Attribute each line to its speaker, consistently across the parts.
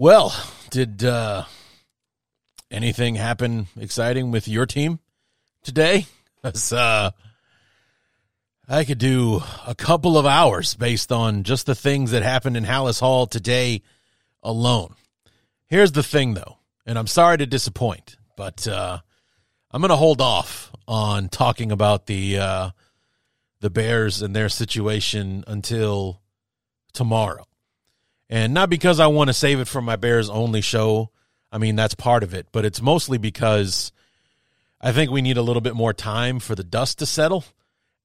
Speaker 1: Well, did uh, anything happen exciting with your team today? Because uh, I could do a couple of hours based on just the things that happened in Halas Hall today alone. Here's the thing, though, and I'm sorry to disappoint, but uh, I'm going to hold off on talking about the uh, the Bears and their situation until tomorrow. And not because I want to save it for my Bears only show. I mean, that's part of it, but it's mostly because I think we need a little bit more time for the dust to settle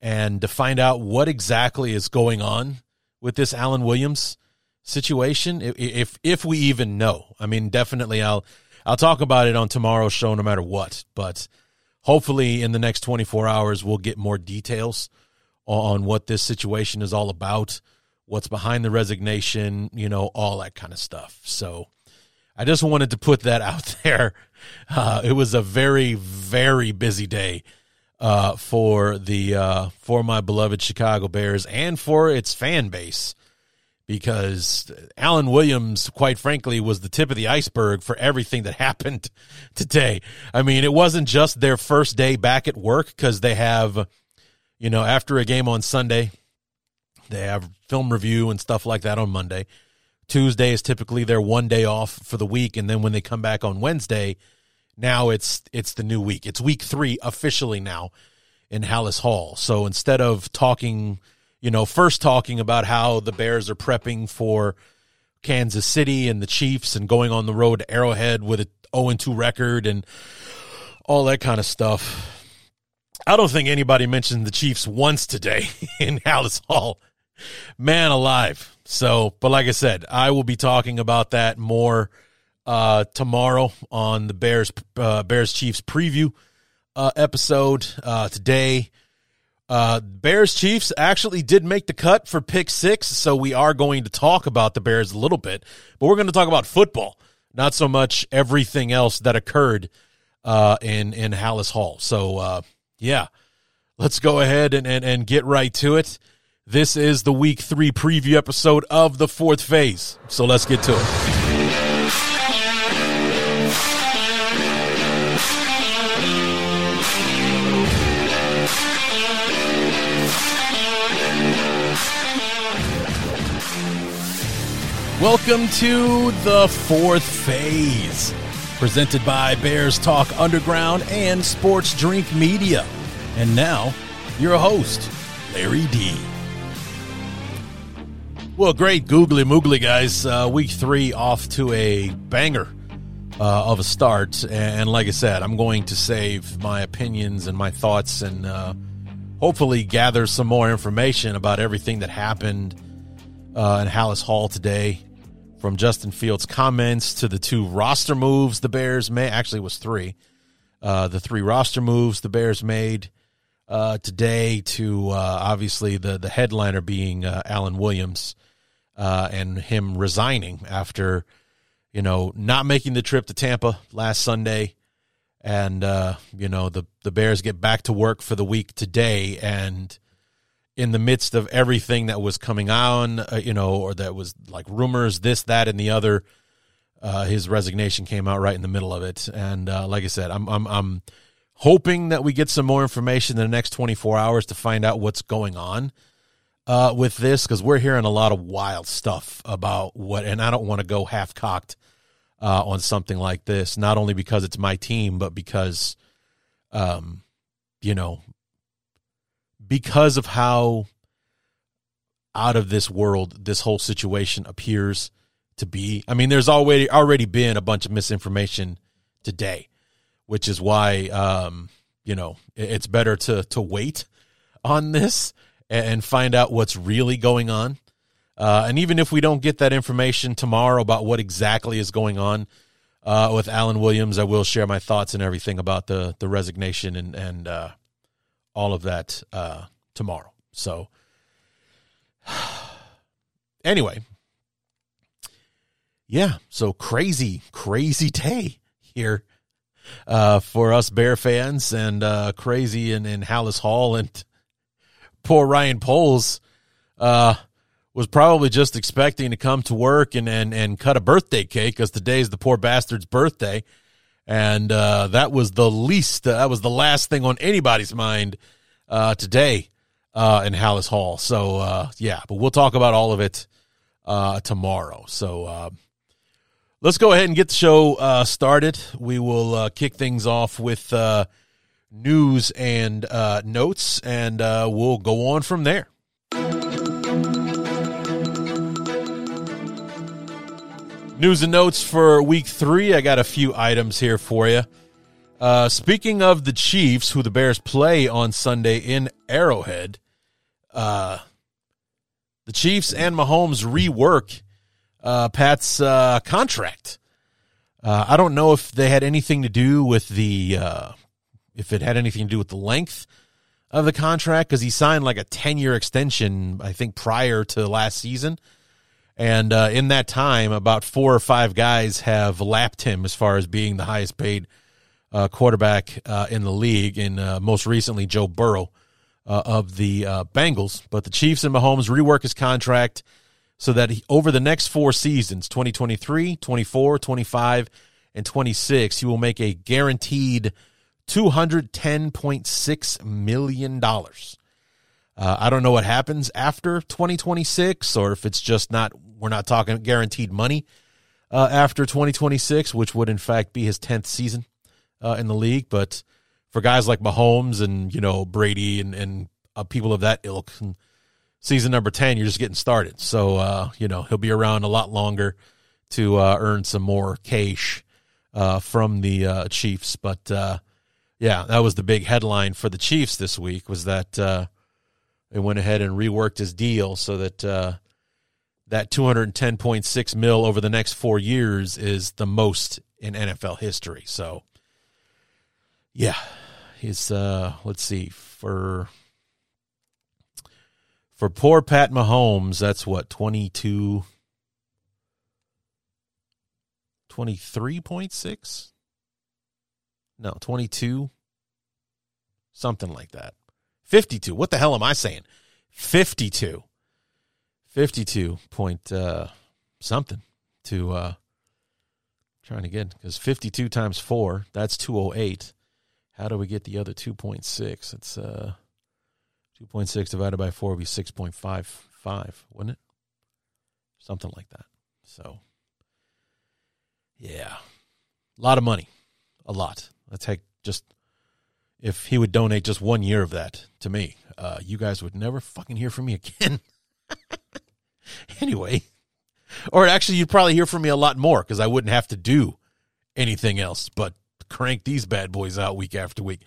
Speaker 1: and to find out what exactly is going on with this Alan Williams situation if if we even know. I mean, definitely I'll I'll talk about it on tomorrow's show no matter what, but hopefully in the next 24 hours we'll get more details on what this situation is all about what's behind the resignation, you know, all that kind of stuff. So I just wanted to put that out there. Uh, it was a very, very busy day uh, for the uh, for my beloved Chicago Bears and for its fan base because Alan Williams, quite frankly, was the tip of the iceberg for everything that happened today. I mean, it wasn't just their first day back at work because they have, you know, after a game on Sunday, they have film review and stuff like that on Monday. Tuesday is typically their one day off for the week, and then when they come back on Wednesday, now it's it's the new week. It's week three officially now in Halas Hall. So instead of talking, you know, first talking about how the Bears are prepping for Kansas City and the Chiefs and going on the road to Arrowhead with a 0 2 record and all that kind of stuff. I don't think anybody mentioned the Chiefs once today in Halas Hall man alive. So, but like I said, I will be talking about that more uh, tomorrow on the Bears uh, Bears Chiefs preview uh, episode. Uh, today, uh, Bears Chiefs actually did make the cut for pick six, so we are going to talk about the Bears a little bit, but we're going to talk about football, not so much everything else that occurred uh, in in Halas Hall. So, uh, yeah, let's go ahead and, and and get right to it. This is the week three preview episode of the fourth phase. So let's get to it. Welcome to the fourth phase, presented by Bears Talk Underground and Sports Drink Media. And now, your host, Larry D. Well, great googly moogly, guys. Uh, week three off to a banger uh, of a start. And like I said, I'm going to save my opinions and my thoughts and uh, hopefully gather some more information about everything that happened uh, in Halas Hall today. From Justin Fields' comments to the two roster moves the Bears made. Actually, was three. Uh, the three roster moves the Bears made uh, today to obviously the, the headliner being Alan Williams uh, and him resigning after, you know, not making the trip to Tampa last Sunday. And, uh, you know, the, the Bears get back to work for the week today. And in the midst of everything that was coming on, uh, you know, or that was like rumors, this, that, and the other, uh, his resignation came out right in the middle of it. And uh, like I said, I'm, I'm, I'm hoping that we get some more information in the next 24 hours to find out what's going on uh, with this because we're hearing a lot of wild stuff about what, and I don't want to go half cocked uh, on something like this. Not only because it's my team, but because, um, you know, because of how out of this world this whole situation appears to be. I mean, there's already already been a bunch of misinformation today, which is why um, you know it's better to to wait on this and find out what's really going on. Uh, and even if we don't get that information tomorrow about what exactly is going on uh, with Alan Williams, I will share my thoughts and everything about the the resignation and and uh, all of that uh, tomorrow. So, anyway, yeah, so crazy, crazy day here uh, for us Bear fans, and uh, crazy in in Halas Hall, and poor Ryan Poles. Uh, was probably just expecting to come to work and and, and cut a birthday cake because today's the poor bastard's birthday, and uh, that was the least. That was the last thing on anybody's mind uh, today uh, in Halas Hall. So uh, yeah, but we'll talk about all of it uh, tomorrow. So let's go ahead and get the show started. We will kick things off with news and notes, and we'll go on from there. News and notes for week three. I got a few items here for you. Uh, speaking of the Chiefs, who the Bears play on Sunday in Arrowhead, uh, the Chiefs and Mahomes rework uh, Pat's uh, contract. Uh, I don't know if they had anything to do with the uh, if it had anything to do with the length of the contract because he signed like a ten year extension, I think, prior to last season. And uh, in that time, about four or five guys have lapped him as far as being the highest paid uh, quarterback uh, in the league. And uh, most recently, Joe Burrow uh, of the uh, Bengals. But the Chiefs and Mahomes rework his contract so that he, over the next four seasons 2023, 24, 25, and 26, he will make a guaranteed $210.6 million. Uh, I don't know what happens after 2026, or if it's just not, we're not talking guaranteed money uh, after 2026, which would in fact be his 10th season uh, in the league. But for guys like Mahomes and, you know, Brady and, and uh, people of that ilk, season number 10, you're just getting started. So, uh, you know, he'll be around a lot longer to uh, earn some more cash from the Chiefs. But yeah, that was the big headline for the Chiefs this week was that they went ahead and reworked his deal so that uh, that 210.6 mil over the next four years is the most in NFL history. So, yeah, he's uh, let's see for for poor Pat Mahomes. That's what 22. 23.6 no 22 something like that 52. What the hell am I saying? 52. 52 point uh, something to uh, trying get because 52 times 4, that's 208. How do we get the other 2.6? It's uh, 2.6 divided by 4 would be 6.55, wouldn't it? Something like that. So, yeah, a lot of money. A lot. Let's take just if he would donate just one year of that to me, uh, you guys would never fucking hear from me again. anyway, or actually, you'd probably hear from me a lot more because I wouldn't have to do anything else but crank these bad boys out week after week.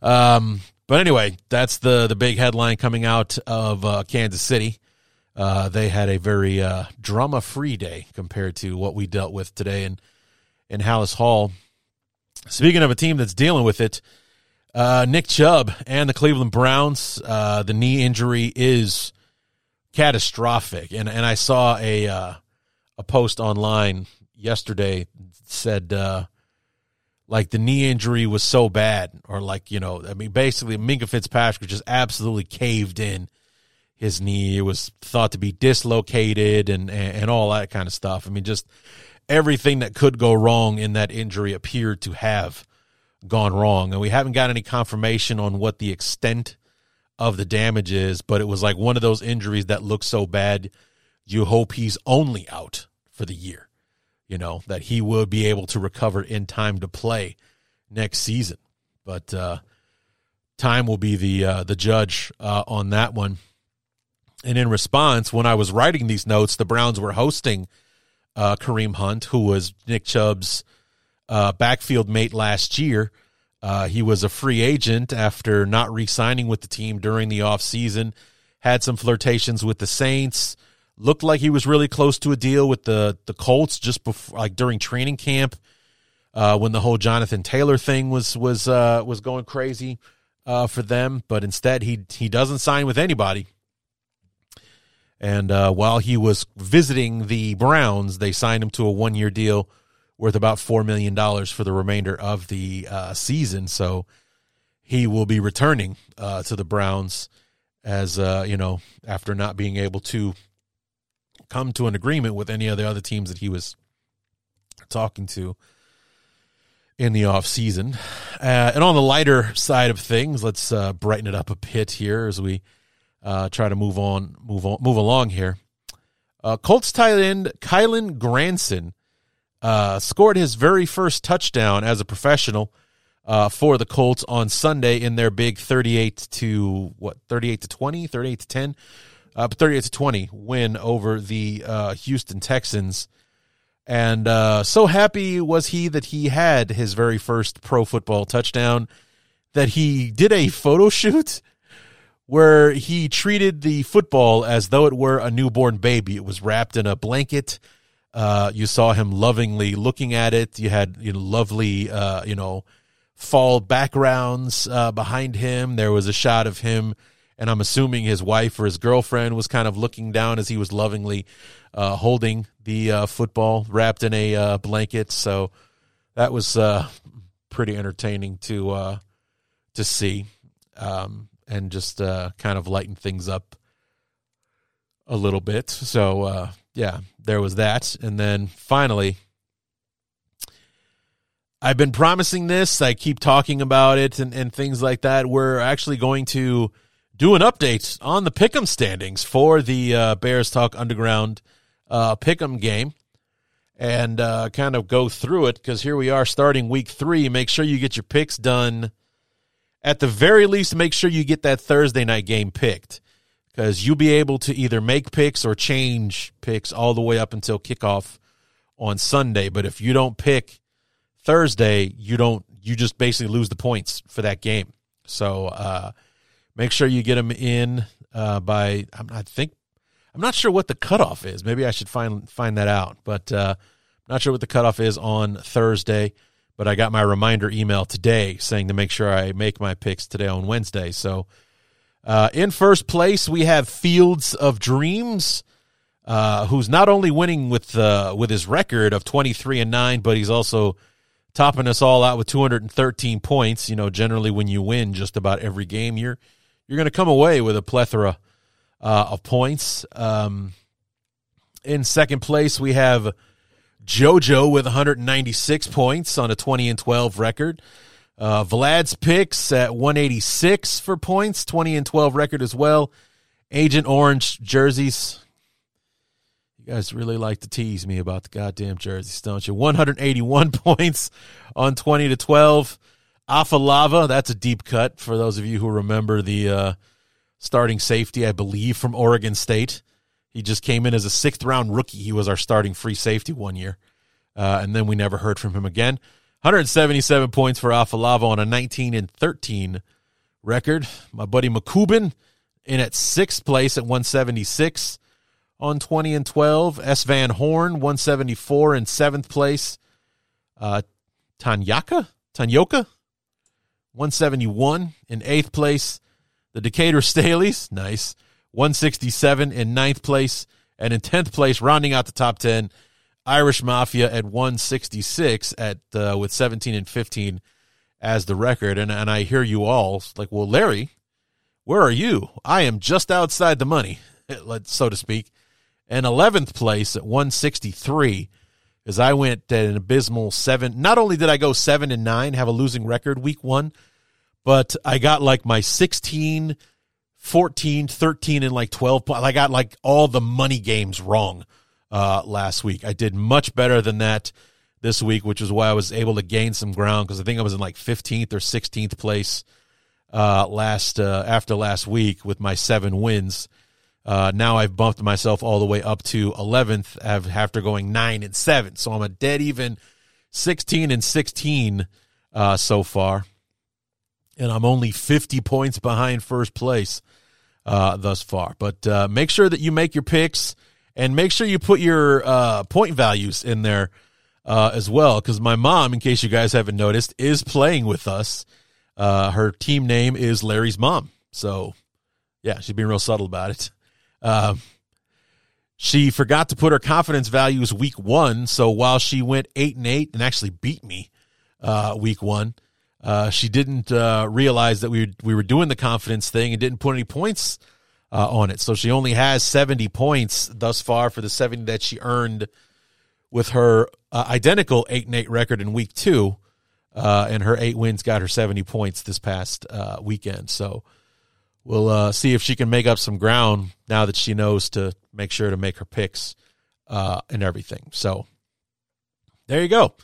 Speaker 1: Um, but anyway, that's the the big headline coming out of uh, Kansas City. Uh, they had a very uh, drama free day compared to what we dealt with today in in Halas Hall. Speaking of a team that's dealing with it, uh, Nick Chubb and the Cleveland Browns. Uh, the knee injury is catastrophic, and and I saw a uh, a post online yesterday said uh, like the knee injury was so bad, or like you know, I mean, basically Minkah Fitzpatrick just absolutely caved in his knee. It was thought to be dislocated and, and and all that kind of stuff. I mean, just everything that could go wrong in that injury appeared to have gone wrong. And we haven't got any confirmation on what the extent of the damage is, but it was like one of those injuries that looks so bad, you hope he's only out for the year. You know, that he will be able to recover in time to play next season. But uh, time will be the uh, the judge uh, on that one. And in response, when I was writing these notes, the Browns were hosting uh, Kareem Hunt, who was Nick Chubb's uh, backfield mate last year. Uh, he was a free agent after not re signing with the team during the offseason, had some flirtations with the Saints, looked like he was really close to a deal with the the Colts just before, like during training camp, uh, when the whole Jonathan Taylor thing was was uh, was going crazy uh, for them. But instead, he he doesn't sign with anybody. And uh, while he was visiting the Browns, they signed him to a one year deal worth about four million dollars for the remainder of the uh, season. So he will be returning uh, to the Browns as you know after not being able to come to an agreement with any of the other teams that he was talking to in the off season. Uh, and on the lighter side of things, let's uh, brighten it up a bit here as we uh, try to move on, move on, move along here. Uh, Colts tight end Kylen Granson uh, scored his very first touchdown as a professional uh, for the Colts on Sunday in their big 38 to what 38 to 20, 38 to 10 uh, 38 to 20 win over the uh, Houston Texans. And uh, so happy was he that he had his very first pro football touchdown that he did a photo shoot where he treated the football as though it were a newborn baby. It was wrapped in a blanket. Uh, you saw him lovingly looking at it. You had you know, lovely, uh, you know, fall backgrounds uh, behind him. There was a shot of him and I'm assuming his wife or his girlfriend was kind of looking down as he was lovingly uh, holding the uh, football wrapped in a uh, blanket. So that was pretty entertaining to to see, um, and just uh, kind of lighten things up a little bit. So yeah, there was that, and then finally. I've been promising this. I keep talking about it and, and things like that. We're actually going to do an update on the Pick'em standings for the uh, Bears Talk Underground uh, Pick'em game and uh, kind of go through it because here we are starting week three. Make sure you get your picks done. At the very least, make sure you get that Thursday night game picked because you'll be able to either make picks or change picks all the way up until kickoff on Sunday. But if you don't pick Thursday, you don't. You just basically lose the points for that game. So uh, Make sure you get them in uh, by. I think I'm not sure what the cutoff is. Maybe I should find find that out. But uh, I'm not sure what the cutoff is on Thursday. But I got my reminder email today saying to make sure I make my picks today on Wednesday. So uh, in first place we have Fields of Dreams. Uh, who's not only winning with uh, with his record of 23 and 9 but he's also topping us all out with 213 points you know generally when you win just about every game you're you're going to come away with a plethora uh, of points. Um, in second place, we have JoJo with 196 points on a 20 and 12 record. Uh, Vlad's picks at 186 for points, 20 and 12 record as well. Agent Orange jerseys. You guys really like to tease me about the goddamn jerseys, don't you? 181 points on 20 to 12. Afalava, that's a deep cut for those of you who remember the uh, starting safety, I believe, from Oregon State. He just came in as a sixth round rookie. He was our starting free safety one year. Uh, and then we never heard from him again. 177 points for Afalava on a 19 and 13 record. My buddy McCubin in at sixth place at 176 on 20 and 12. S. Van Horn, 174 in seventh place. Uh, Tanyaka? Tanyoka? 171 in eighth place. The Decatur Staleys, nice, 167 in ninth place. And in 10th place, rounding out the top 10, Irish Mafia at 166 at uh, with 17 and 15 as the record. And, and I hear you all like, well, Larry, where are you? I am just outside the money, so to speak. And 11th place at 163 as I went at an abysmal seven. Not only did I go seven and nine, have a losing record week one, but I got like my 16, 14, 13, and like 12. I got like all the money games wrong uh, last week. I did much better than that this week, which is why I was able to gain some ground because I think I was in like 15th or 16th place uh, last uh, after last week with my seven wins. Uh, now I've bumped myself all the way up to 11th after going nine and seven. So I'm a dead even 16 and 16 uh, so far and I'm only 50 points behind first place uh, thus far. But uh, make sure that you make your picks and make sure you put your uh, point values in there uh, as well. Because my mom, in case you guys haven't noticed, is playing with us. Uh, her team name is Larry's mom. So, yeah, she's being real subtle about it. Um, she forgot to put her confidence values week one. So while she went eight and eight and actually beat me uh, week one, uh, she didn't uh, realize that we we were doing the confidence thing and didn't put any points uh, on it. So she only has 70 points thus far for the 70 that she earned with her uh, identical 8 and 8 record in week 2. Uh, and her 8 wins got her 70 points this past uh, weekend. So we'll see if she can make up some ground now that she knows to make sure to make her picks and everything. So there you go.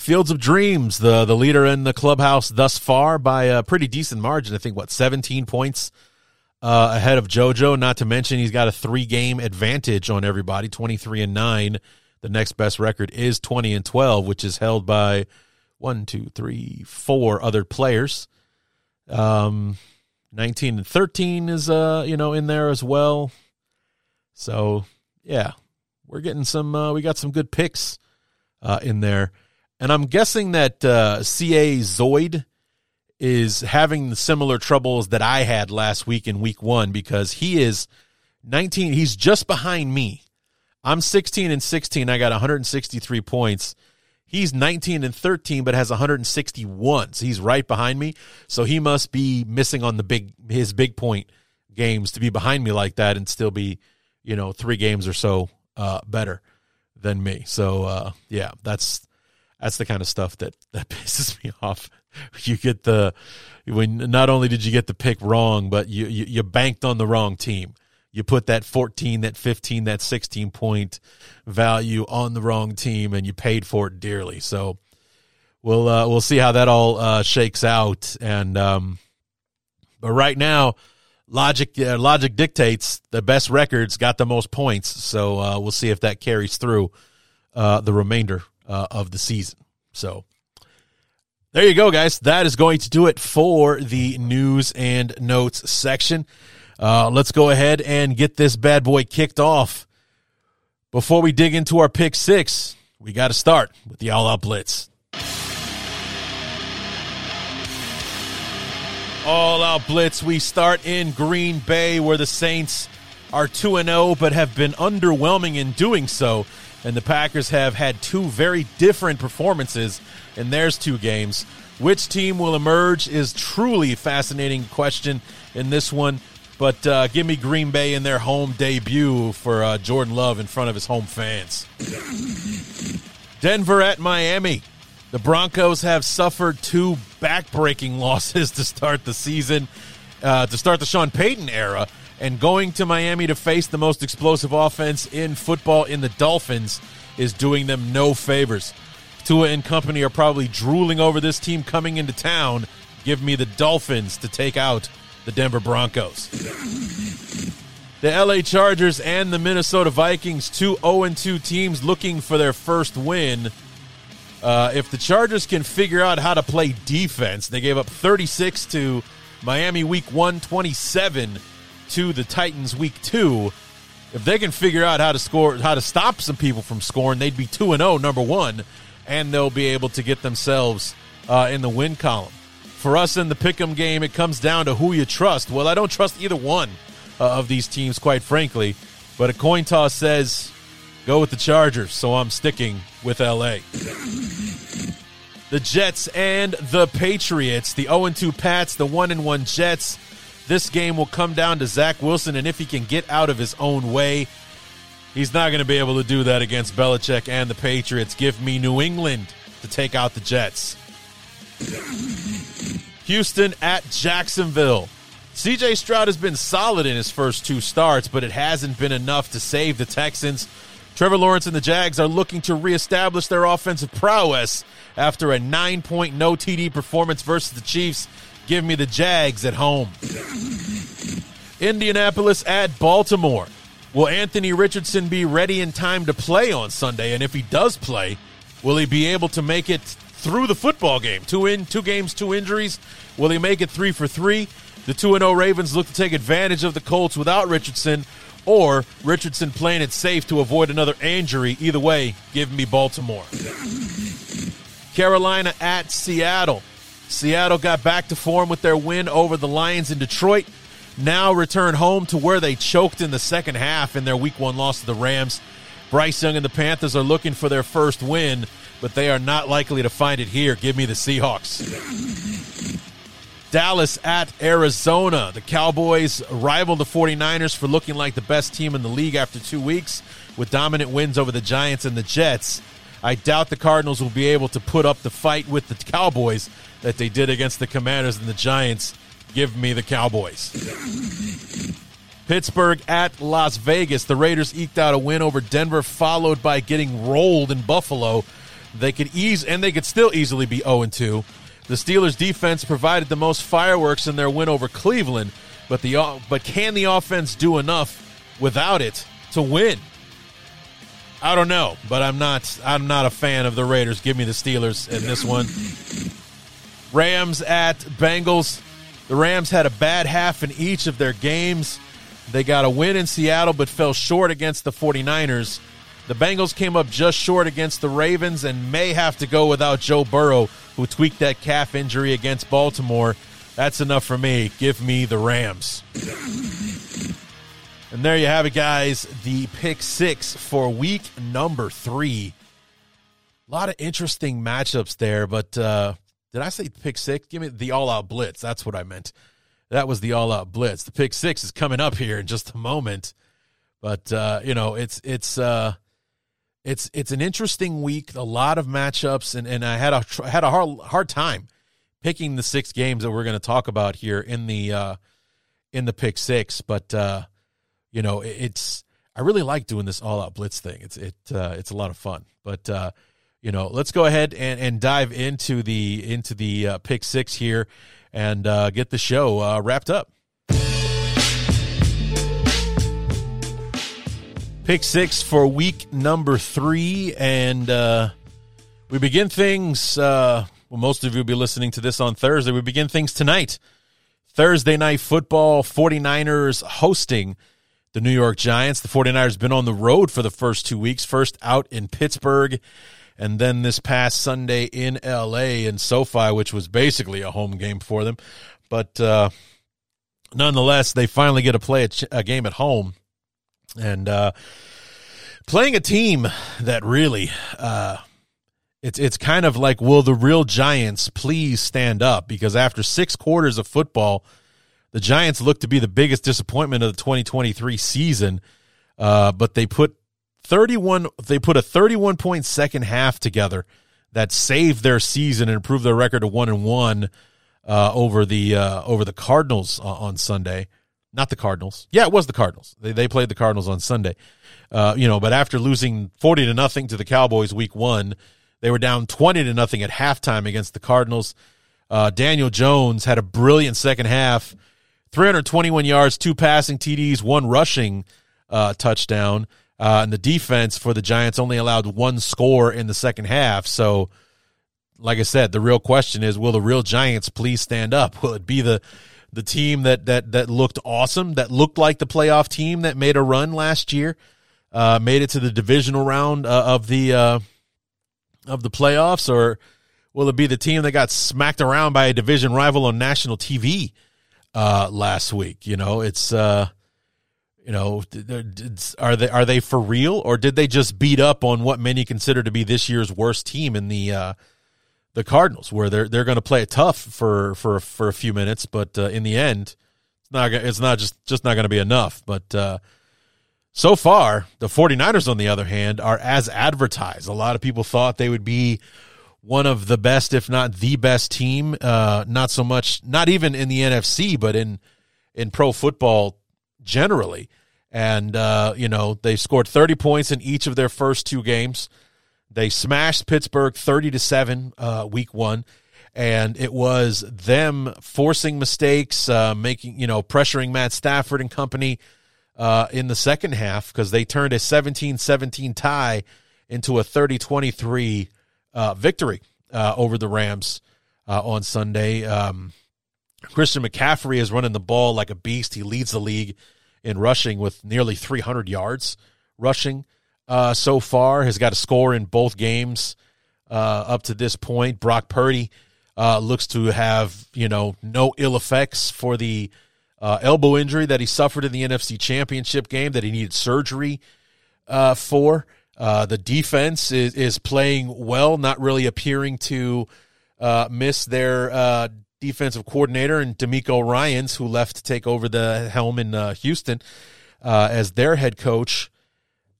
Speaker 1: Fields of Dreams, the the leader in the clubhouse thus far by a pretty decent margin. I think what 17 points uh, ahead of JoJo. Not to mention he's got a three game advantage on everybody, twenty three and nine. The next best record is twenty and twelve, which is held by one, two, three, four other players. Um, nineteen and thirteen is uh you know in there as well. So yeah, we're getting some. Uh, we got some good picks uh, in there, and I'm guessing that uh, CA Zoid is having the similar troubles that I had last week in week one because he is 19. He's just behind me. I'm 16 and 16. I got 163 points. He's 19 and 13, but has 161. So he's right behind me. So he must be missing on the big his big point games to be behind me like that and still be, you know, three games or so uh, better than me. So uh, yeah, that's that's the kind of stuff that that pisses me off you get the when not only did you get the pick wrong, but you, you, you banked on the wrong team. You put that 14, that 15, that 16 point value on the wrong team, and you paid for it dearly. So we'll uh, we'll see how that all uh, shakes out. And um, but right now, logic uh, logic dictates the best records got the most points. So uh, we'll see if that carries through uh, the remainder uh, of the season. So there you go, guys. That is going to do it for the news and notes section. Uh, let's go ahead and get this bad boy kicked off. Before we dig into our pick six, we got to start with the all out blitz. All out blitz. We start in Green Bay, where the Saints are 2 0, but have been underwhelming in doing so. And the Packers have had two very different performances in theirs two games. Which team will emerge is truly fascinating question in this one. But uh, give me Green Bay in their home debut for uh, Jordan Love in front of his home fans. Denver at Miami. The Broncos have suffered two backbreaking losses to start the season, uh, to start the Sean Payton era. And going to Miami to face the most explosive offense in football in the Dolphins is doing them no favors. Tua and company are probably drooling over this team coming into town. Give me the Dolphins to take out the Denver Broncos. The LA Chargers and the Minnesota Vikings, two 0 2 teams looking for their first win. Uh, if the Chargers can figure out how to play defense, they gave up 36 to Miami week one, 27 to the Titans week two. If they can figure out how to score, how to stop some people from scoring, they'd be 2 and 0, number one and they'll be able to get themselves uh, in the win column. For us in the pick'em game, it comes down to who you trust. Well, I don't trust either one uh, of these teams, quite frankly. But a coin toss says go with the Chargers, so I'm sticking with LA. The Jets and the Patriots, the 0 2 Pats, the 1 1 Jets. This game will come down to Zach Wilson and if he can get out of his own way. He's not going to be able to do that against Belichick and the Patriots. Give me New England to take out the Jets. Houston at Jacksonville. CJ Stroud has been solid in his first two starts, but it hasn't been enough to save the Texans. Trevor Lawrence and the Jags are looking to reestablish their offensive prowess after a nine point no TD performance versus the Chiefs. Give me the Jags at home. Indianapolis at Baltimore. Will Anthony Richardson be ready in time to play on Sunday? And if he does play, will he be able to make it through the football game? Two in, two games, two injuries. Will he make it three for three? The 2 0 Ravens look to take advantage of the Colts without Richardson, or Richardson playing it safe to avoid another injury. Either way, give me Baltimore. Carolina at Seattle. Seattle got back to form with their win over the Lions in Detroit. Now return home to where they choked in the second half in their week one loss to the Rams. Bryce Young and the Panthers are looking for their first win, but they are not likely to find it here. Give me the Seahawks. Dallas at Arizona. The Cowboys rival the 49ers for looking like the best team in the league after two weeks with dominant wins over the Giants and the Jets. I doubt the Cardinals will be able to put up the fight with the Cowboys that they did against the Commanders and the Giants. Give me the Cowboys. Pittsburgh at Las Vegas. The Raiders eked out a win over Denver, followed by getting rolled in Buffalo. They could ease, and they could still easily be 0 2. The Steelers' defense provided the most fireworks in their win over Cleveland, but the but can the offense do enough without it to win? I don't know, but I'm not I'm not a fan of the Raiders. Give me the Steelers in this one. Rams at Bengals. The Rams had a bad half in each of their games. They got a win in Seattle but fell short against the 49ers. The Bengals came up just short against the Ravens and may have to go without Joe Burrow, who tweaked that calf injury against Baltimore. That's enough for me. Give me the Rams. And there you have it, guys. The pick six for week number three. A lot of interesting matchups there, but uh, did I say pick six? Give me the all out blitz. That's what I meant. That was the all out blitz. The pick six is coming up here in just a moment. But uh, you know, it's it's uh it's it's an interesting week. A lot of matchups, and, and I had a had a hard hard time picking the six games that we're going to talk about here in the uh, in the pick six. But uh, you know, it's I really like doing this all out blitz thing. It's it uh, it's a lot of fun. But uh, you know, let's go ahead and, and dive into the into the uh, pick six here and uh, get the show uh, wrapped up. Pick six for week number three, and uh, we begin things. Uh, well, most of you will be listening to this on Thursday. We begin things tonight. Thursday night football, 49ers hosting the New York Giants. The 49ers been on the road for the first two weeks, first out in Pittsburgh, and then this past Sunday in LA in SoFi, which was basically a home game for them. But uh, nonetheless, they finally get to play a, ch- a game at home and uh, playing a team that really uh, it's it's kind of like will the real Giants please stand up because after six quarters of football, the Giants look to be the biggest disappointment of the 2023 season. Uh, but they put 31 they put a 31 point second half together that saved their season and improved their record to one and one uh, over the uh, over the Cardinals on Sunday not the Cardinals. Yeah, it was the Cardinals. They they played the Cardinals on Sunday. Uh, you know, but after losing forty to nothing to the Cowboys week one, they were down twenty to nothing at halftime against the Cardinals. Uh, Daniel Jones had a brilliant second half, three hundred twenty one yards, two passing TDs, one rushing uh, touchdown. Uh, and the defense for the Giants only allowed one score in the second half. So, like I said, the real question is: Will the real Giants please stand up? Will it be the the team that that that looked awesome, that looked like the playoff team that made a run last year, uh, made it to the divisional round uh, of the uh, of the playoffs, or will it be the team that got smacked around by a division rival on national TV uh, last week? You know, it's uh, you know, are they are they for real, or did they just beat up on what many consider to be this year's worst team in the uh, the Cardinals, where they're they're going to play it tough for for for a few minutes, but uh, in the end, it's not it's not just just not going to be enough. But uh, so far, the 49ers, on the other hand, are as advertised. A lot of people thought they would be one of the best, if not the best team. Uh, not so much, not even in the NFC, but in in pro football generally. And uh, you know, they scored 30 points in each of their first two games. They smashed Pittsburgh 30 to 7 uh, week 1 and it was them forcing mistakes, uh, making, you know, pressuring Matt Stafford and company uh, in the second half because they turned a 17 17 tie into a 30 23 uh, victory uh, over the Rams uh, on Sunday. Um, Christian McCaffrey is running the ball like a beast. He leads the league in rushing with nearly 300 yards rushing uh, so far. Has got a score in both games uh, up to this point. Brock Purdy uh, looks to have you know no ill effects for the uh, elbow injury that he suffered in the NFC Championship game that he needed surgery uh, for. Uh, the defense is, is playing well, not really appearing to miss their defensive coordinator and DeMeco Ryans, who left to take over the helm in Houston as their head coach.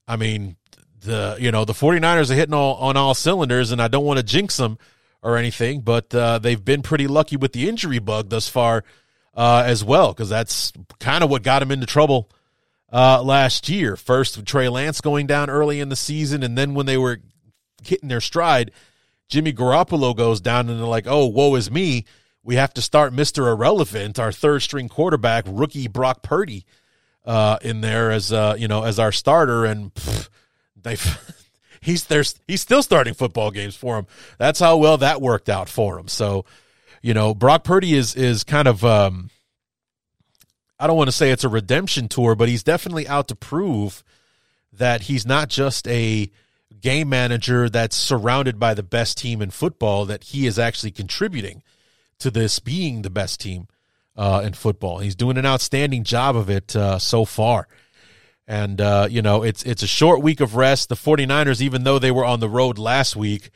Speaker 1: I mean, the you know the 49ers are hitting all on all cylinders and I don't want to jinx them or anything, but uh, they've been pretty lucky with the injury bug thus far uh, as well because that's kind of what got them into trouble uh, last year. First, with Trey Lance going down early in the season, and then when they were hitting their stride, Jimmy Garoppolo goes down, and they're like, "Oh, woe is me." We have to start Mister Irrelevant, our third string quarterback, rookie Brock Purdy, uh, in there as uh, you know as our starter, and they he's there's he's still starting football games for him. That's how well that worked out for him. So, you know, Brock Purdy is is kind of um I don't want to say it's a redemption tour, but he's definitely out to prove that he's not just a game manager that's surrounded by the best team in football, that he is actually contributing to this being the best team uh, in football. He's doing an outstanding job of it uh, so far. And, uh, you know, it's, it's a short week of rest. The 49ers, even though they were on the road last week,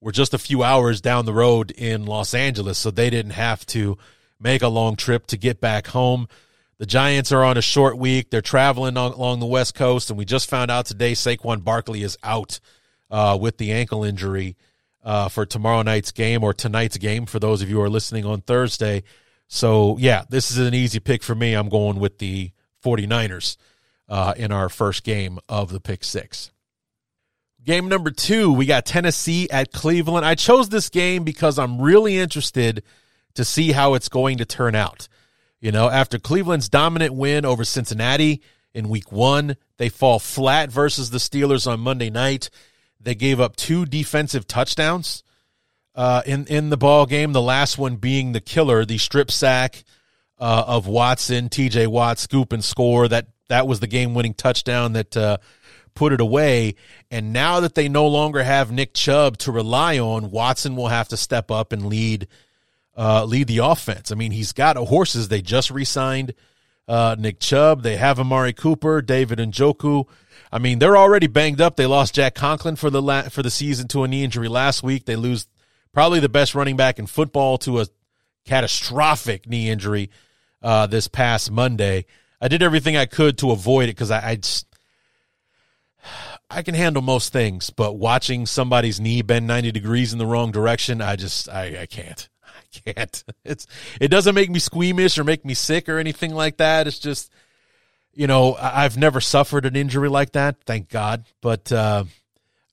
Speaker 1: were just a few hours down the road in Los Angeles. So they didn't have to make a long trip to get back home. The Giants are on a short week. They're traveling on, along the West Coast. And we just found out today Saquon Barkley is out uh, with the ankle injury uh, for tomorrow night's game or tonight's game for those of you who are listening on Thursday. So, yeah, this is an easy pick for me. I'm going with the 49ers uh, in our first game of the pick six. Game number two, we got Tennessee at Cleveland. I chose this game because I'm really interested to see how it's going to turn out. You know, after Cleveland's dominant win over Cincinnati in week one, they fall flat versus the Steelers on Monday night. They gave up two defensive touchdowns uh, in in the ball game. The last one being the killer, the strip sack uh, of Watson, T.J. Watt scoop and score that that was the game winning touchdown that uh, put it away. And now that they no longer have Nick Chubb to rely on, Watson will have to step up and lead uh, lead the offense. I mean, he's got horses. They just re-signed uh, Nick Chubb. They have Amari Cooper, David Njoku. I mean, they're already banged up. They lost Jack Conklin for the la- for the season to a knee injury last week. They lose probably the best running back in football to a catastrophic knee injury uh, this past Monday. I did everything I could to avoid it because I, I just, I can handle most things, but watching somebody's knee bend 90 degrees in the wrong direction, I just, I, I can't. Can't. It's, it doesn't make me squeamish or make me sick or anything like that. It's just, you know, I've never suffered an injury like that, thank God. But, uh,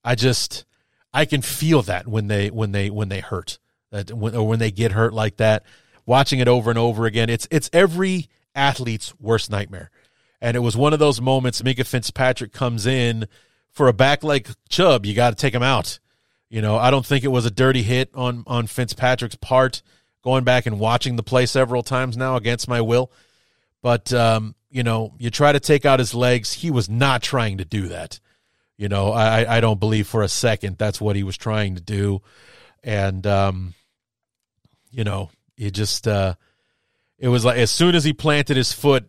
Speaker 1: I just, I can feel that when they, when they, when they hurt that when, or when they get hurt like that, watching it over and over again. It's, it's every, athlete's worst nightmare. And it was one of those moments Minkah Fitzpatrick comes in for a back like Chubb, you got to take him out. You know, I don't think it was a dirty hit on on Fitzpatrick's part going back and watching the play several times now against my will. But um, you know, you try to take out his legs. He was not trying to do that. You know, I, I don't believe for a second that's what he was trying to do. And um, you know, it just uh it was like as soon as he planted his foot,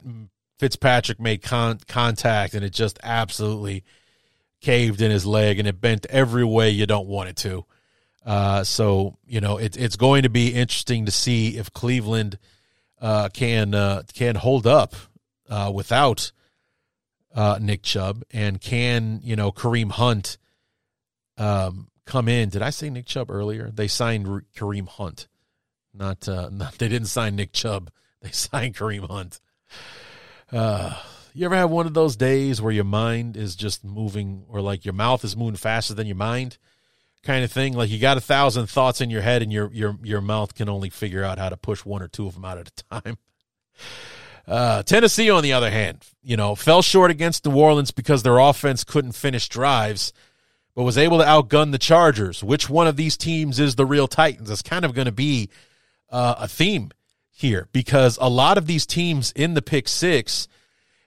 Speaker 1: Fitzpatrick made con- contact, and it just absolutely caved in his leg, and it bent every way you don't want it to. Uh, so you know it, it's going to be interesting to see if Cleveland uh, can uh, can hold up uh, without uh, Nick Chubb, and can you know Kareem Hunt um, come in? Did I say Nick Chubb earlier? They signed Kareem Hunt. Not, uh, not they didn't sign Nick Chubb. They signed Kareem Hunt. You ever have one of those days where your mind is just moving, or like your mouth is moving faster than your mind, kind of thing? Like you got a thousand thoughts in your head, and your your your mouth can only figure out how to push one or two of them out at a time. Uh, Tennessee, on the other hand, you know, fell short against New Orleans because their offense couldn't finish drives, but was able to outgun the Chargers. Which one of these teams is the real Titans? It's kind of going to be uh, a theme here because a lot of these teams in the pick six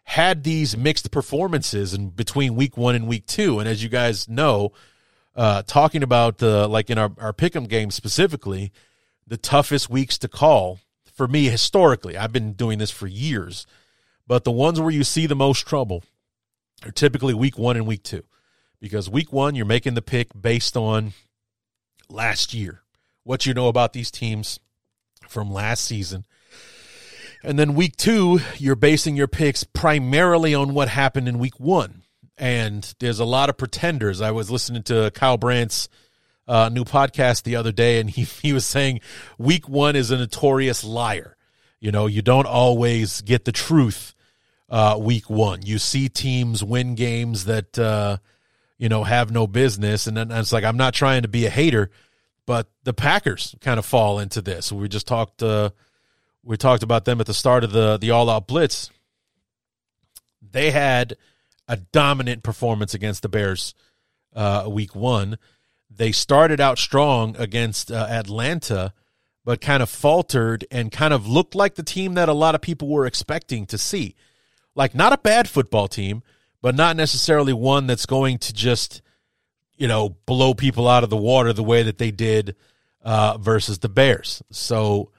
Speaker 1: had these mixed performances in between week one and week two. And as you guys know, uh, talking about like in our, our pick'em game specifically, the toughest weeks to call for me historically. I've been doing this for years, but the ones where you see the most trouble are typically week one and week two. Because week one, you're making the pick based on last year, what you know about these teams from last season. And then week two, you're basing your picks primarily on what happened in week one. And there's a lot of pretenders. I was listening to Kyle Brandt's uh, new podcast the other day, and he, he was saying week one is a notorious liar. You know, you don't always get the truth uh, week one. You see teams win games that, uh, you know, have no business. And then it's like, I'm not trying to be a hater, but the Packers kind of fall into this. We just talked, uh, we talked about them at the start of the the all out blitz. They had a dominant performance against the Bears uh, week one. They started out strong against uh, Atlanta, but kind of faltered and kind of looked like the team that a lot of people were expecting to see. Like not a bad football team, but not necessarily one that's going to just, you know, blow people out of the water the way that they did uh, versus the Bears. So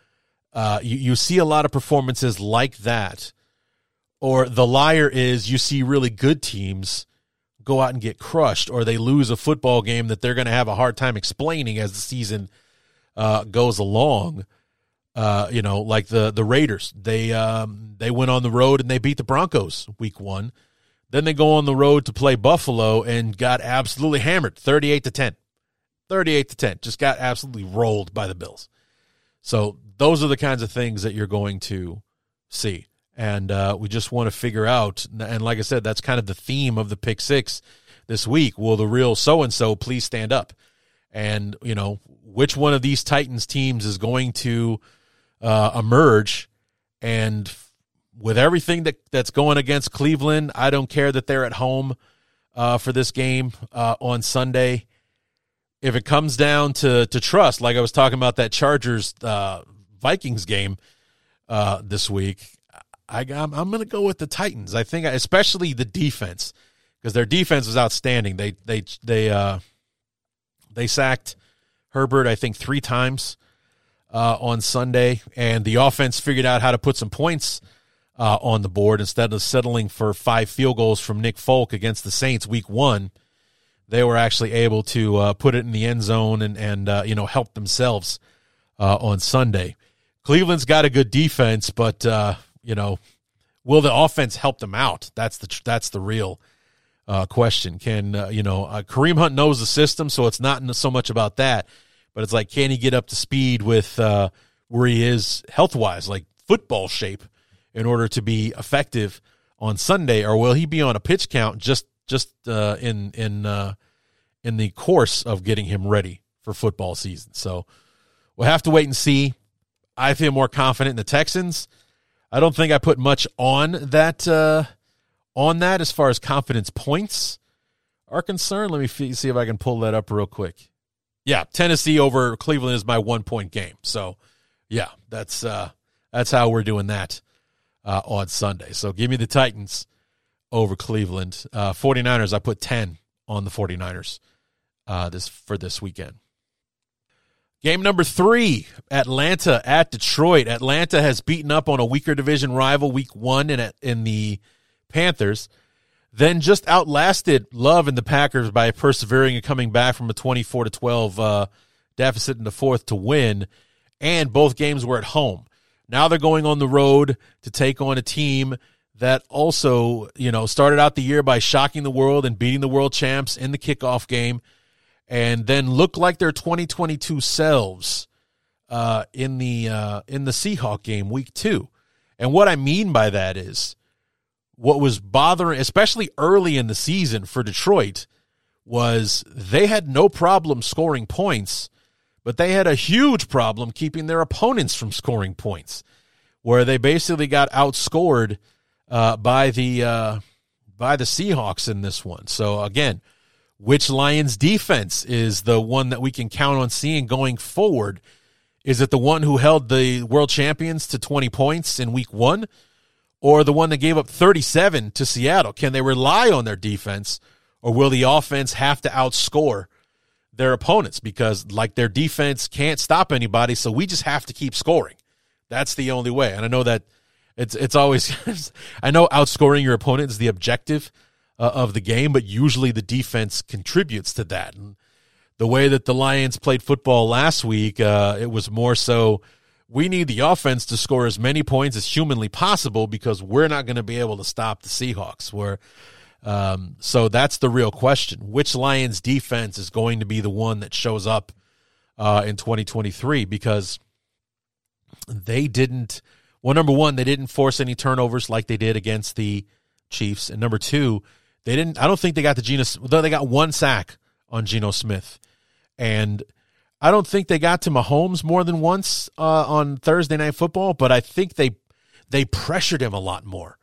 Speaker 1: uh, you, you see a lot of performances like that. Or the liar is you see really good teams go out and get crushed, or they lose a football game that they're going to have a hard time explaining as the season uh, goes along. Uh, you know, like the the Raiders, they um, they went on the road and they beat the Broncos week one. Then they go on the road to play Buffalo and got absolutely hammered, thirty eight to ten. 38 to 10 just got absolutely rolled by the bills so those are the kinds of things that you're going to see. And uh, we just want to figure out, and like I said, that's kind of the theme of the pick six this week. Will the real so and so please stand up? And, you know, which one of these Titans teams is going to uh, emerge? And with everything that, that's going against Cleveland, I don't care that they're at home uh, for this game uh, on Sunday if it comes down to to trust, like I was talking about that Chargers uh, Vikings game uh, this week, I I'm, I'm going to go with the Titans. I think, especially the defense, because their defense was outstanding. They they they uh, they sacked Herbert, I think, three times uh, on Sunday, and the offense figured out how to put some points. Uh, on the board instead of settling for five field goals from Nick Folk against the Saints week one they were actually able to uh, put it in the end zone and and uh, you know help themselves uh, on Sunday. Cleveland's got a good defense, but uh, you know, will the offense help them out? That's the that's the real uh, question. Can uh, you know Kareem Hunt knows the system, so it's not so much about that, but it's like can he get up to speed with where he is health wise, like football shape, in order to be effective on Sunday, or will he be on a pitch count just just uh, in in uh, in the course of getting him ready for football season. So we'll have to wait and see. I feel more confident in the Texans. I don't think I put much on that uh, on that as far as confidence points are concerned. Let me see if I can pull that up real quick. Yeah, Tennessee over Cleveland is my one point game. So yeah, that's uh, that's how we're doing that uh, on Sunday. So give me the Titans over Cleveland. Uh, 49ers, I put 10 on the 49ers uh, this for this weekend. Game number three, Atlanta at Detroit. Atlanta has beaten up on a weaker division rival week one in, in the Panthers, then just outlasted Love and the Packers by persevering and coming back from a 24 to 12 uh, deficit in the fourth to win. And both games were at home. Now they're going on the road to take on a team that also, you know, started out the year by shocking the world and beating the world champs in the kickoff game, and then look like their 2022 selves uh, in the uh, in the Seahawk game week two. And what I mean by that is what was bothering, especially early in the season for Detroit, was they had no problem scoring points, but they had a huge problem keeping their opponents from scoring points, where they basically got outscored uh, by the uh, by the Seahawks in this one. So again, which Lions defense is the one that we can count on seeing going forward? Is it the one who held the world champions to 20 points in week one? or the one that gave up 37 to Seattle? Can they rely on their defense or will the offense have to outscore their opponents because like their defense can't stop anybody, so we just have to keep scoring. That's the only way. And I know that it's it's always I know outscoring your opponent is the objective uh, of the game, but usually the defense contributes to that. And the way that the Lions played football last week, uh, it was more so we need the offense to score as many points as humanly possible because we're not going to be able to stop the Seahawks. Where um, so that's the real question: which Lions defense is going to be the one that shows up uh, in 2023? Because they didn't. Well, number one, they didn't force any turnovers like they did against the Chiefs, and number two, they didn't. I don't think they got the Geno. Though they got one sack on Geno Smith, and I don't think they got to Mahomes more than once uh, on Thursday Night Football, but I think they they pressured him a lot more.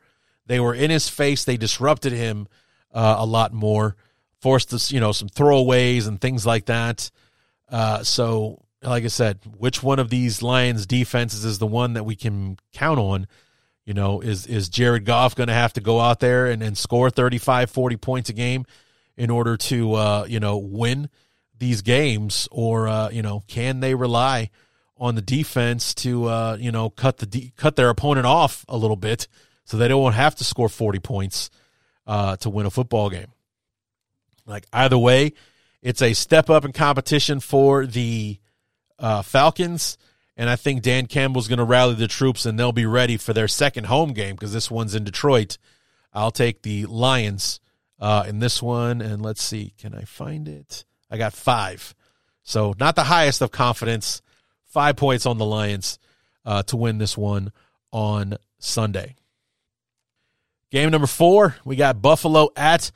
Speaker 1: They were in his face. They disrupted him uh, a lot more, forced us, you know, some throwaways and things like that. Uh, so, like I said, which one of these Lions defenses is the one that we can count on? You know, is is Jared Goff going to have to go out there and, and score 35, 40 points a game in order to, uh, you know, win? these games, or uh, you know, can they rely on the defense to uh, you know cut the de- cut their opponent off a little bit so they don't have to score forty points uh, to win a football game? Like either way, it's a step up in competition for the uh, Falcons. And I think Dan Campbell's going to rally the troops and they'll be ready for their second home game because this one's in Detroit. I'll take the Lions uh, in this one. And let's see, can I find it? I got five. So not the highest of confidence. Five points on the Lions uh, to win this one on Sunday. Game number four, we got Buffalo at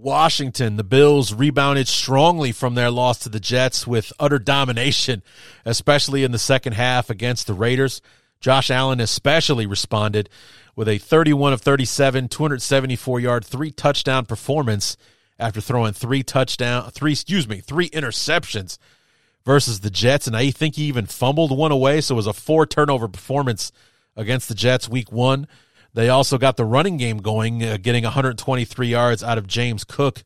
Speaker 1: Washington. The Bills rebounded strongly from their loss to the Jets with utter domination, especially in the second half against the Raiders. Josh Allen especially responded with a 31 of 37, 274 yard, three touchdown performance after throwing three touchdown, three excuse me, three interceptions versus the Jets, and I think he even fumbled one away. So it was a four turnover performance against the Jets week one. They also got the running game going, uh, getting 123 yards out of James Cook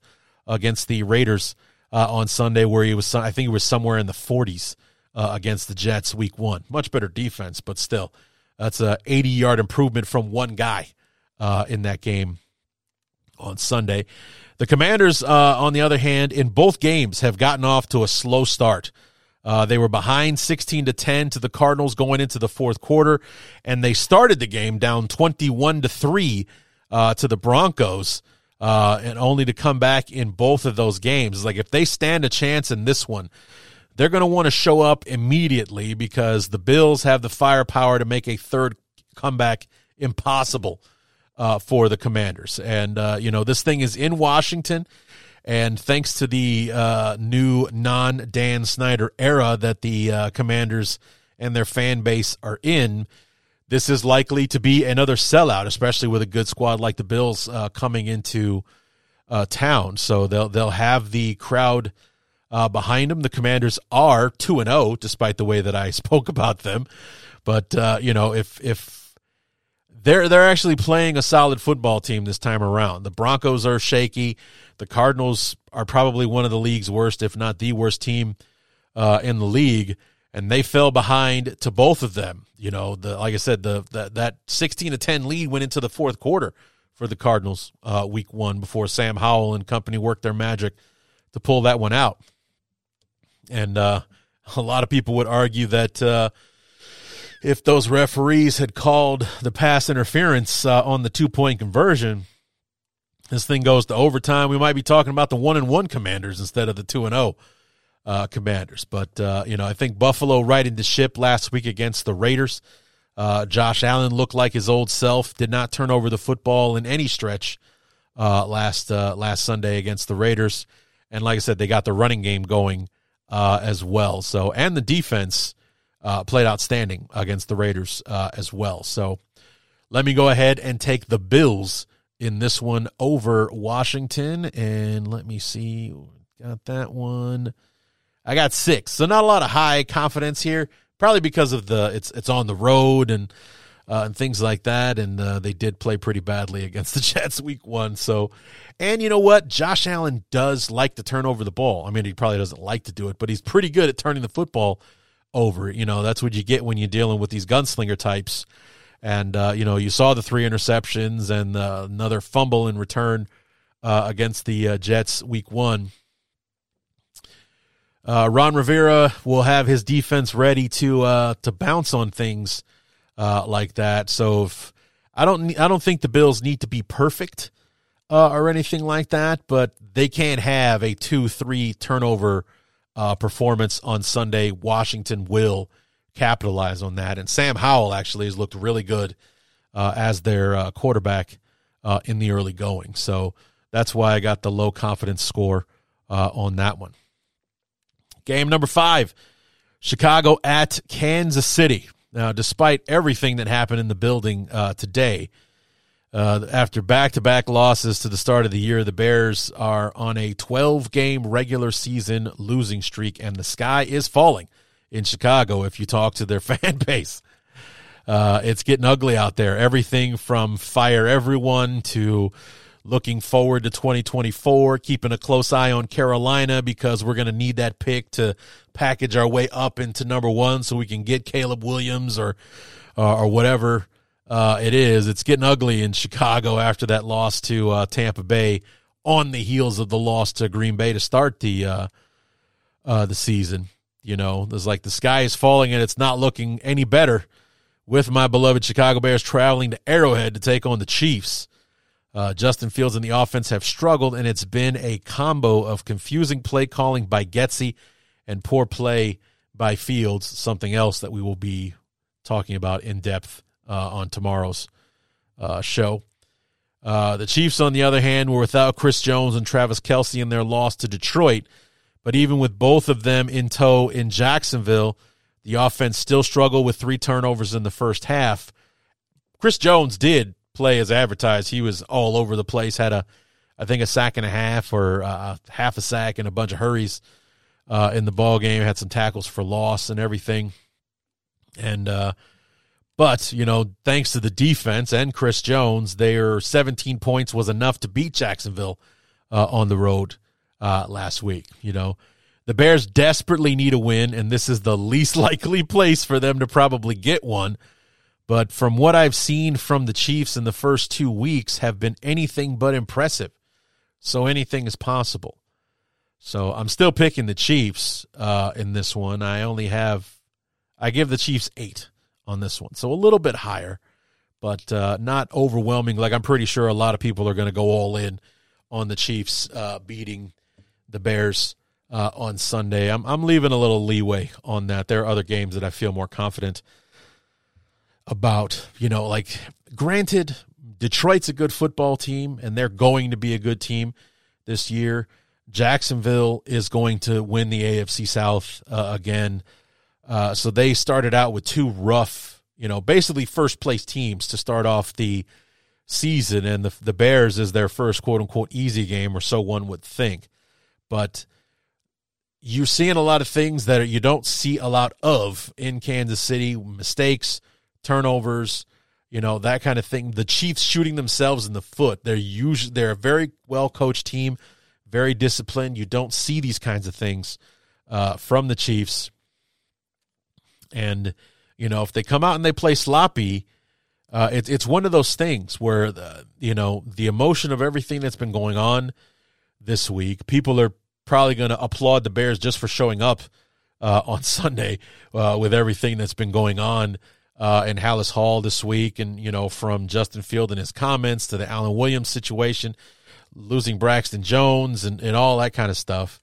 Speaker 1: against the Raiders uh, on Sunday, where he was, I think he was somewhere in the 40s uh, against the Jets week one. Much better defense, but still, that's a 80 yard improvement from one guy uh, in that game on Sunday. The Commanders, uh, on the other hand, in both games have gotten off to a slow start. Uh, they were behind 16 to 10 to the Cardinals going into the fourth quarter, and they started the game down 21 to 3 uh, to the Broncos, uh, and only to come back in both of those games. Like if they stand a chance in this one, they're going to want to show up immediately because the Bills have the firepower to make a third comeback impossible uh, for the Commanders. And, uh, you know, this thing is in Washington. And thanks to the uh, new non Dan Snyder era that the uh, Commanders and their fan base are in, this is likely to be another sellout, especially with a good squad like the Bills uh, coming into uh, town. So they'll they'll have the crowd behind them. The Commanders are two and zero, oh, despite the way that I spoke about them. But you know, if if they're they're actually playing a solid football team this time around. The Broncos are shaky. The Cardinals are probably one of the league's worst, if not the worst team uh, in the league, and they fell behind to both of them. You know, the like I said, the, the that sixteen to ten lead went into the fourth quarter for the Cardinals uh, week one before Sam Howell and company worked their magic to pull that one out. And uh, a lot of people would argue that uh, if those referees had called the pass interference uh, on the two point conversion, this thing goes to overtime. We might be talking about the one and one commanders instead of the two and zero oh, uh, commanders. But uh, you know, I think Buffalo riding the ship last week against the Raiders. Uh, Josh Allen looked like his old self. Did not turn over the football in any stretch uh, last uh, last Sunday against the Raiders. And like I said, they got the running game going as well. So and the defense uh, played outstanding against the Raiders uh, as well. So let me go ahead and take the Bills in this one over Washington. And let me see. Got that one. I got six. So not a lot of high confidence here. Probably because of the it's it's on the road and uh, and things like that. And uh, they did play pretty badly against the Jets week one. So, and you know what? Josh Allen does like to turn over the ball. I mean, he probably doesn't like to do it, but he's pretty good at turning the football over. You know, that's what you get when you're dealing with these gunslinger types. And, uh, you know, you saw the three interceptions and uh, another fumble in return uh, against the uh, Jets week one. Uh, Ron Rivera will have his defense ready to uh, to bounce on things like that. So if, I don't I don't think the Bills need to be perfect or anything like that, but they can't have a two three turnover uh, performance on Sunday. Washington will capitalize on that, and Sam Howell actually has looked really good uh, as their quarterback in the early going. So that's why I got the low confidence score on that one. Game number five Chicago at Kansas City. Now, despite everything that happened in the building uh, today, uh, after back to back losses to the start of the year, the Bears are on a 12 game regular season losing streak, and the sky is falling in Chicago if you talk to their fan base. Uh, it's getting ugly out there. Everything from fire everyone to looking forward to 2024, keeping a close eye on Carolina because we're going to need that pick to package our way up into number one so we can get Caleb Williams or uh, or whatever uh, it is. It's getting ugly in Chicago after that loss to uh, Tampa Bay on the heels of the loss to Green Bay to start the uh, uh, the season. You know, there's like the sky is falling and it's not looking any better with my beloved Chicago Bears traveling to Arrowhead to take on the Chiefs. Uh, Justin Fields and the offense have struggled, and it's been a combo of confusing play calling by Getsy and poor play by Fields, something else that we will be talking about in depth uh, on tomorrow's uh, show. Uh, the Chiefs, on the other hand, were without Chris Jones and Travis Kelce in their loss to Detroit. But even with both of them in tow in Jacksonville, the offense still struggled with three turnovers in the first half. Chris Jones did play as advertised. He was all over the place. Had a, I think a sack and a half or uh, half a sack and a bunch of hurries uh, in the ball game. Had some tackles for loss and everything. And uh, but you know, thanks to the defense and Chris Jones, their 17 points was enough to beat Jacksonville uh, on the road uh, last week. You know. The Bears desperately need a win, and this is the least likely place for them to probably get one but from what I've seen from the Chiefs in the first two weeks have been anything but impressive. So anything is possible. So I'm still picking the Chiefs uh, in this one. I only have, I give the Chiefs eight on this one. So a little bit higher, but uh, not overwhelming. Like I'm pretty sure a lot of people are going to go all in on the Chiefs uh, beating the Bears uh, on Sunday. I'm, I'm leaving a little leeway on that. There are other games that I feel more confident about, you know, like granted, Detroit's a good football team and they're going to be a good team this year. Jacksonville is going to win the AFC South uh, again. Uh, so they started out with two rough, you know, basically first place teams to start off the season, and the the Bears is their first quote unquote easy game, or so one would think. But you're seeing a lot of things that you don't see a lot of in Kansas City mistakes turnovers, you know, that kind of thing. The Chiefs shooting themselves in the foot. They're usually they're a very well coached team, very disciplined. You don't see these kinds of things uh, from the Chiefs. And you know, if they come out and they play sloppy, uh, it's it's one of those things where the, you know the emotion of everything that's been going on this week. People are probably going to applaud the Bears just for showing up uh, on Sunday uh, with everything that's been going on uh, in Halas Hall this week, and you know from Justin Field and his comments to the Alan Williams situation, losing Braxton Jones and, and all that kind of stuff.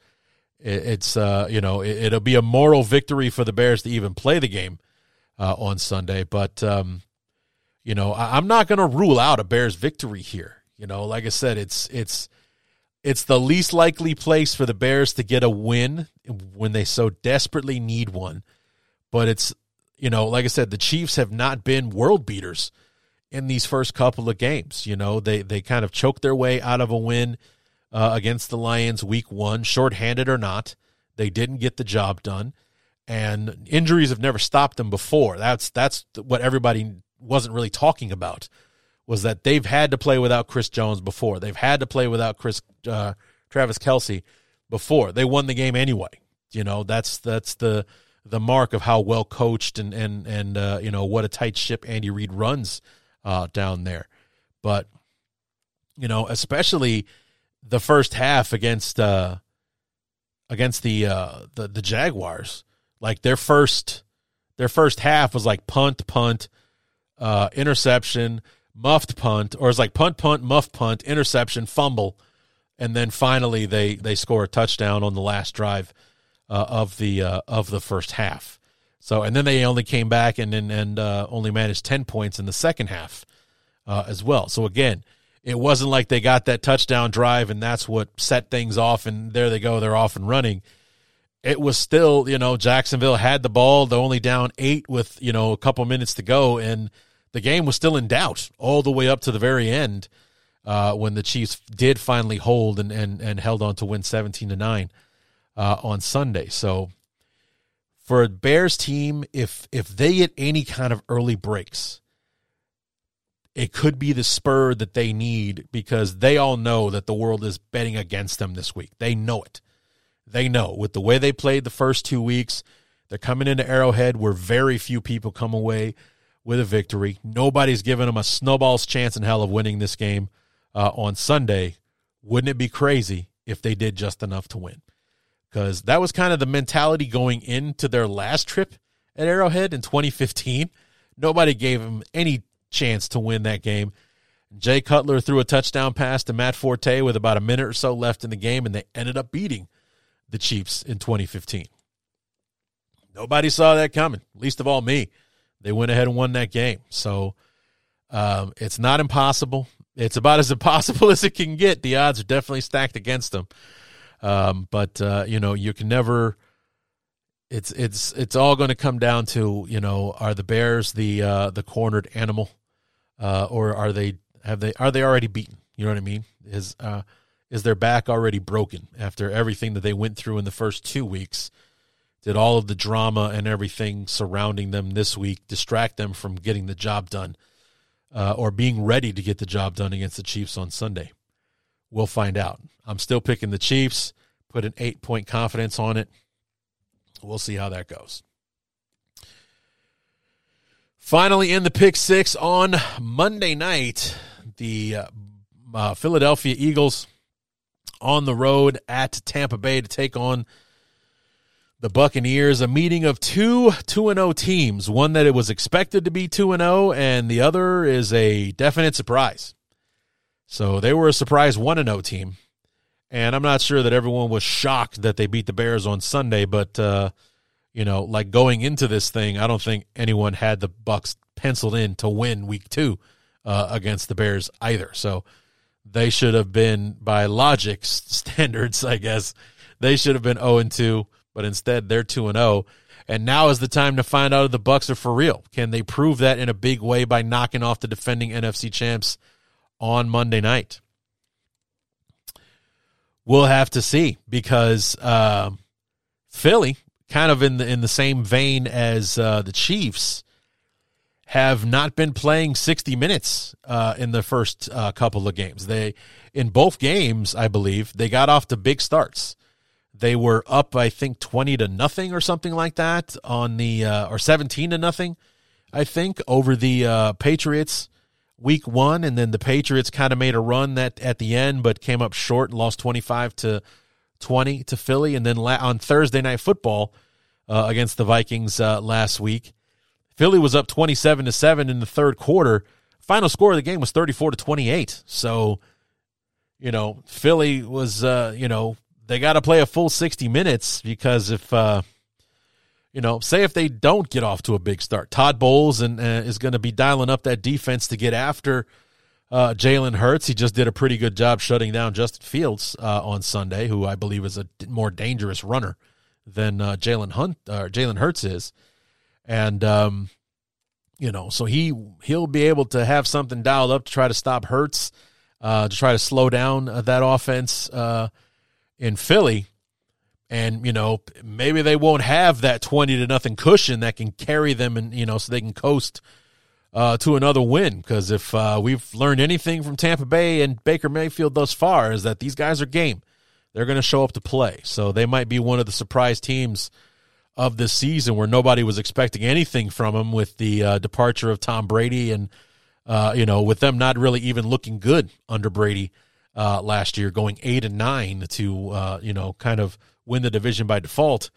Speaker 1: It, it's uh, you know it, will be a moral victory for the Bears to even play the game uh, on Sunday, but um, you know I, I'm not going to rule out a Bears victory here. You know, like I said, it's it's it's the least likely place for the Bears to get a win when they so desperately need one, but it's you know, like I said, the Chiefs have not been world beaters in these first couple of games. You know, they they kind of choked their way out of a win uh, against the Lions week one, shorthanded or not. They didn't get the job done, and injuries have never stopped them before. That's that's what everybody wasn't really talking about was that they've had to play without Chris Jones before. They've had to play without Chris uh, Travis Kelce before. They won the game anyway. You know, that's that's the the mark of how well coached and and and uh, you know what a tight ship Andy Reid runs uh, down there. But you know, especially the first half against uh, against the uh, the the Jaguars, like their first their first half was like punt, punt, uh, interception, muffed punt, or it's like punt, punt, muff punt, interception, fumble, and then finally they they score a touchdown on the last drive uh, of the uh, of the first half. So and then they only came back and and, and uh, only managed ten points in the second half uh, as well. So again, it wasn't like they got that touchdown drive and that's what set things off and there they go, they're off and running. It was still, you know, Jacksonville had the ball, they're only down eight with, you know, a couple minutes to go, and the game was still in doubt all the way up to the very end uh, when the Chiefs did finally hold and, and, and held on to win 17 to 9 uh, on Sunday. So for a Bears team, if if they get any kind of early breaks, it could be the spur that they need because they all know that the world is betting against them this week. They know it. They know with the way they played the first two weeks, they're coming into Arrowhead where very few people come away with a victory. Nobody's giving them a snowball's chance in hell of winning this game uh, on Sunday. Wouldn't it be crazy if they did just enough to win? Because that was kind of the mentality going into their last trip at Arrowhead in 2015. Nobody gave them any chance to win that game. Jay Cutler threw a touchdown pass to Matt Forte with about a minute or so left in the game, and they ended up beating the Chiefs in 2015. Nobody saw that coming, least of all me. They went ahead and won that game. So um, it's not impossible. It's about as impossible as it can get. The odds are definitely stacked against them. Um, but uh, you know, you can never it's it's it's all going to come down to you know are the Bears the uh, the cornered animal, uh, or are they have they are they already beaten? You know what I mean? Is uh, is their back already broken after everything that they went through in the first two weeks? Did all of the drama and everything surrounding them this week distract them from getting the job done, uh, or being ready to get the job done against the Chiefs on Sunday? We'll find out. I'm still picking the Chiefs. Put an eight point confidence on it. We'll see how that goes. Finally, in the pick six on Monday night, the uh, uh, Philadelphia Eagles on the road at Tampa Bay to take on the Buccaneers. A meeting of two 2 and 0 teams, one that it was expected to be 2 and 0, and the other is a definite surprise. So they were a surprise 1 and 0 team. And I'm not sure that everyone was shocked that they beat the Bears on Sunday, but uh, you know, like going into this thing, I don't think anyone had the Bucks penciled in to win Week Two uh, against the Bears either. So they should have been, by logic standards, I guess, they should have been 0 and 2, but instead they're 2 and 0. And now is the time to find out if the Bucks are for real. Can they prove that in a big way by knocking off the defending NFC champs on Monday night? We'll have to see because uh, Philly, kind of in the in the same vein as uh, the Chiefs, have not been playing 60 minutes uh, in the first uh, couple of games. They in both games, I believe, they got off to big starts. They were up, I think, 20 to nothing or something like that on the uh, or 17 to nothing, I think, over the uh, Patriots week one, and then the Patriots kind of made a run that at the end, but came up short and lost twenty five to twenty to Philly, and then on Thursday night football uh, against the Vikings uh, last week, Philly was up twenty seven to seven in the third quarter. Final score of the game was thirty four to twenty eight. So, you know, Philly was uh, you know they got to play a full sixty minutes because if uh, you know, say if they don't get off to a big start, Todd Bowles and uh, is going to be dialing up that defense to get after uh, Jalen Hurts. He just did a pretty good job shutting down Justin Fields uh, on Sunday, who I believe is a more dangerous runner than uh, Jalen Hunt or Jalen Hurts is, and um, you know, so he he'll be able to have something dialed up to try to stop Hurts, uh, to try to slow down uh, that offense in Philly and you know maybe they won't have that 20 to nothing cushion that can carry them and you know so they can coast uh, to another win. Because if uh, we've learned anything from Tampa Bay and Baker Mayfield thus far, is that these guys are game. They're going to show up to play. So they might be one of the surprise teams of this season where nobody was expecting anything from them with the uh, departure of Tom Brady and, uh, you know, with them not really even looking good under Brady uh, last year, going eight and nine to, uh, you know, kind of win the division by default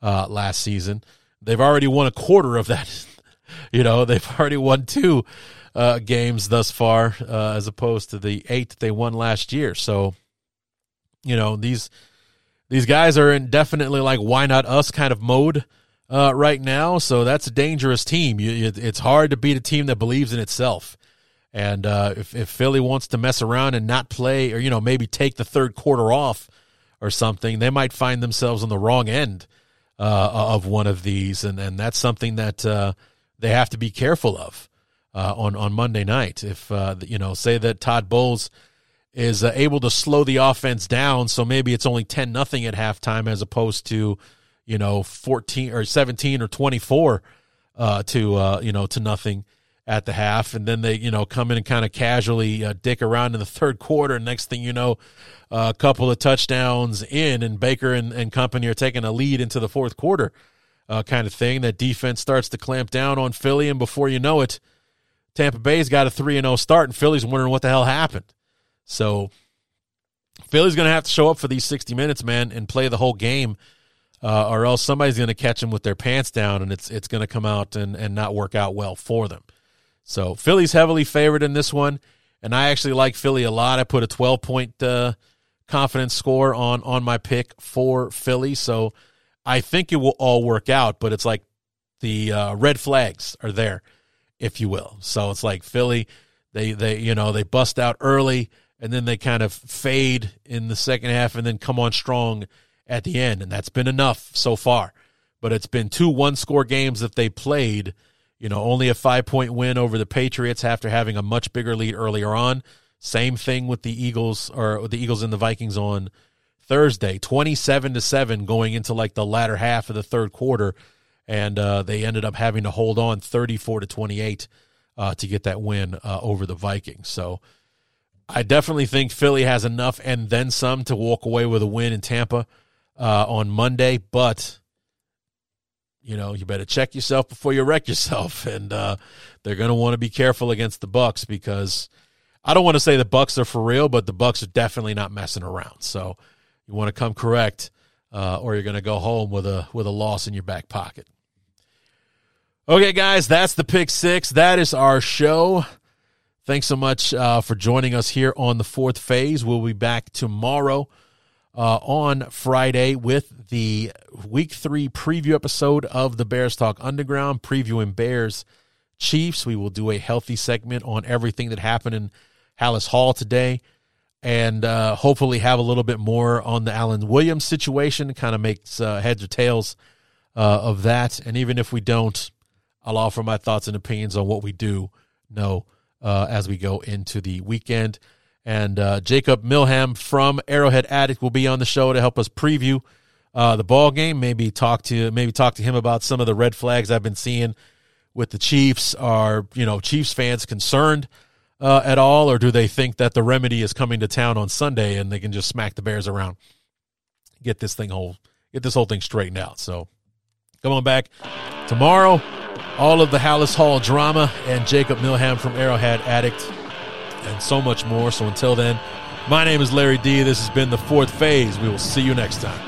Speaker 1: last season. They've already won a quarter of that. you know, they've already won two uh, games thus far as opposed to the eight that they won last year. So, you know, these these guys are in definitely like why not us kind of mode uh, right now. So that's a dangerous team. You, it, it's hard to beat a team that believes in itself. And uh, if, if Philly wants to mess around and not play, or you know maybe take the third quarter off or something, they might find themselves on the wrong end uh, of one of these, and and that's something that uh, they have to be careful of uh, on on Monday night. If uh, you know, say that Todd Bowles is uh, able to slow the offense down. So maybe it's only 10 nothing at halftime as opposed to, you know, 14 or 17 or 24 uh, to, uh, you know, to nothing at the half. And then they, you know, come in and kind of casually uh, dick around in the third quarter. Next thing you know, a couple of touchdowns in and Baker and, and company are taking a lead into the fourth quarter uh, kind of thing. That defense starts to clamp down on Philly. And before you know it, Tampa Bay's got a 3 0 start and Philly's wondering what the hell happened. So Philly's going to have to show up for these 60 minutes, man, and play the whole game, uh, or else somebody's going to catch them with their pants down, and it's it's going to come out and, and not work out well for them. So Philly's heavily favored in this one, and I actually like Philly a lot. I put a 12 point uh, confidence score on on my pick for Philly, so I think it will all work out. But it's like the uh, red flags are there, if you will. So it's like Philly, they they you know they bust out early and then they kind of fade in the second half and then come on strong at the end. And that's been enough so far. But it's been two one score games that they played. You know, only a five point win over the Patriots after having a much bigger lead earlier on. Same thing with the Eagles or the Eagles and the Vikings on Thursday, 27 to 7 going into like the latter half of the third quarter. And uh, they ended up having to hold on 34 to 28 uh, to get that win uh, over the Vikings. So, I definitely think Philly has enough and then some to walk away with a win in Tampa uh, on Monday. But you know, you better check yourself before you wreck yourself, and uh, they're going to want to be careful against the Bucks because I don't want to say the Bucks are for real, but the Bucks are definitely not messing around. So you want to come correct, uh, or you're going to go home with a with a loss in your back pocket. Okay, guys, that's the pick six. That is our show. Thanks so much uh, for joining us here on the fourth phase. We'll be back tomorrow uh, on Friday with the week three preview episode of the Bears Talk Underground, previewing Bears Chiefs. We will do a healthy segment on everything that happened in Halas Hall today and uh, hopefully have a little bit more on the Alan Williams situation, kind of makes uh, heads or tails uh, of that. And even if we don't, I'll offer my thoughts and opinions on what we do know uh, as we go into the weekend. And uh, Jacob Milham from Arrowhead Addict will be on the show to help us preview uh, the ball game. Maybe talk to maybe talk to him about some of the red flags I've been seeing with the Chiefs. Are you know Chiefs fans concerned uh, at all, or do they think that the remedy is coming to town on Sunday and they can just smack the Bears around, get this thing whole get this whole thing straightened out? So come on back tomorrow all of the Halas Hall drama and Jacob Milham from Arrowhead Addict and so much more. So until then, my name is Larry D. This has been the fourth phase. We will see you next time.